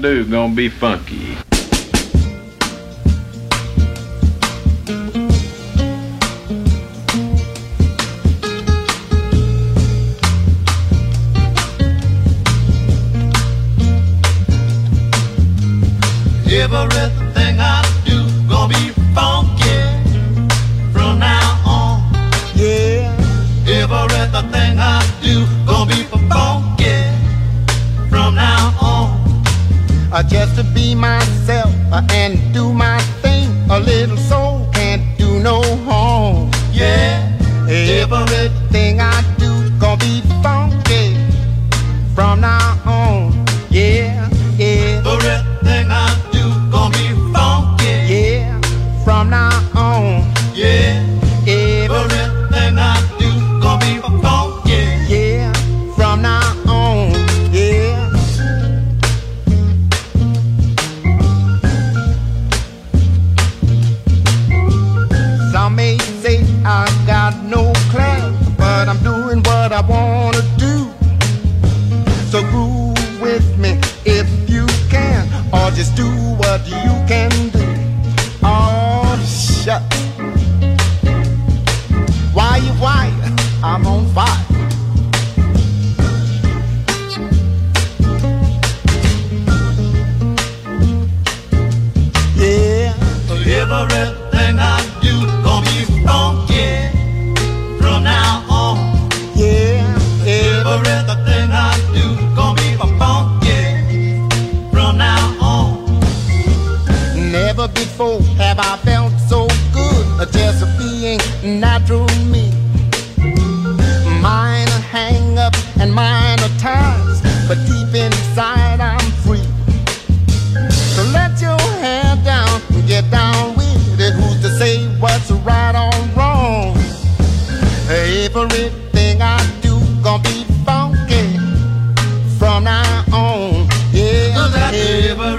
do gonna be funky. Everything I do gonna be funky from now on. Yeah. Everything I do gonna be funky. just to be myself and do my thing. A little soul can't do no harm. Yeah, everything I right or wrong. Everything I do gonna be funky from now on. Yeah,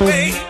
way.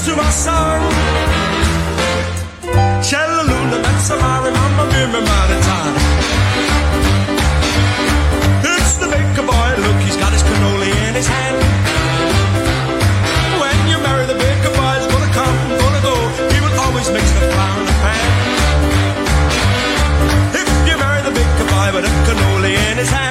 words to my song. Chellaluna, that's a mighty mama, be my mighty time. It's the baker boy, look, he's got his cannoli in his hand. When you marry the baker boy, he's gonna come, gonna go. He will always mix the flour and the pan. If you marry the baker boy with a cannoli in his hand.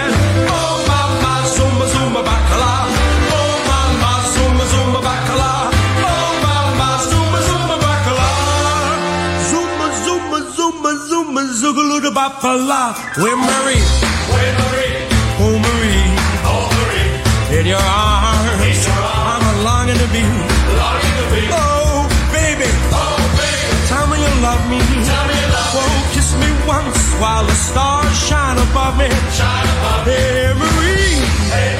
Apala, we're Marie. We're Marie. Oh Marie. Oh Marie. In your arms. In your arms. I'm longing to be. Longing to be. Oh baby. Oh baby. Tell me you love me. Tell me you love me. Oh, kiss me once while the stars shine above me. Shine above me. Hey Marie.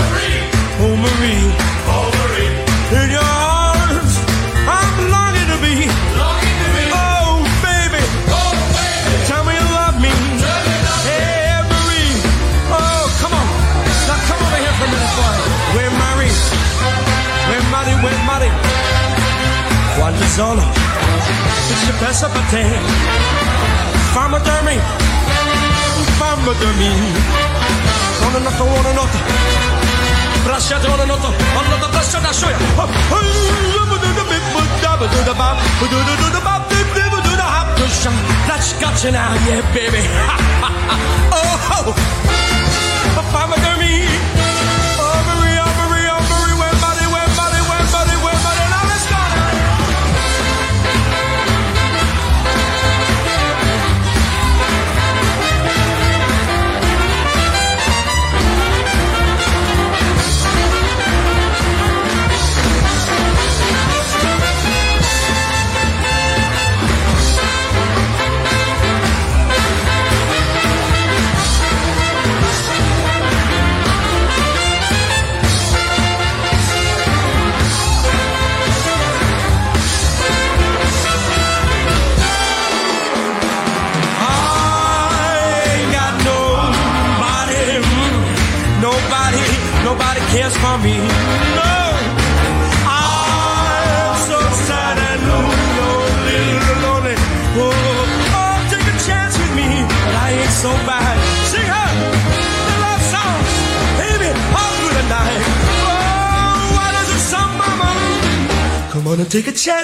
solo Je passe à terre Femme dormi Femme dormi Una notte, una notte Bracciate una notte Una notte bracciate a scioia That's got you now, yeah, baby. oh, oh, oh, Mama, me.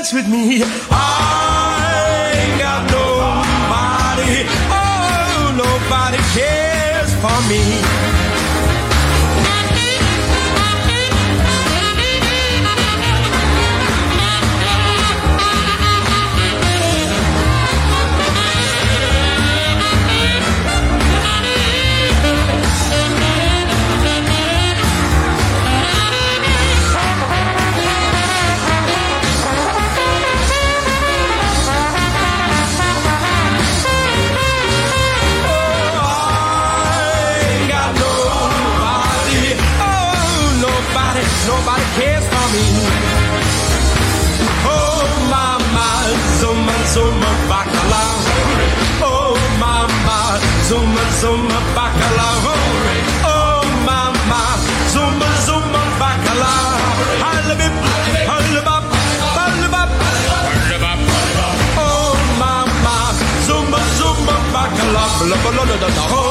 dance with me. 哒哒哒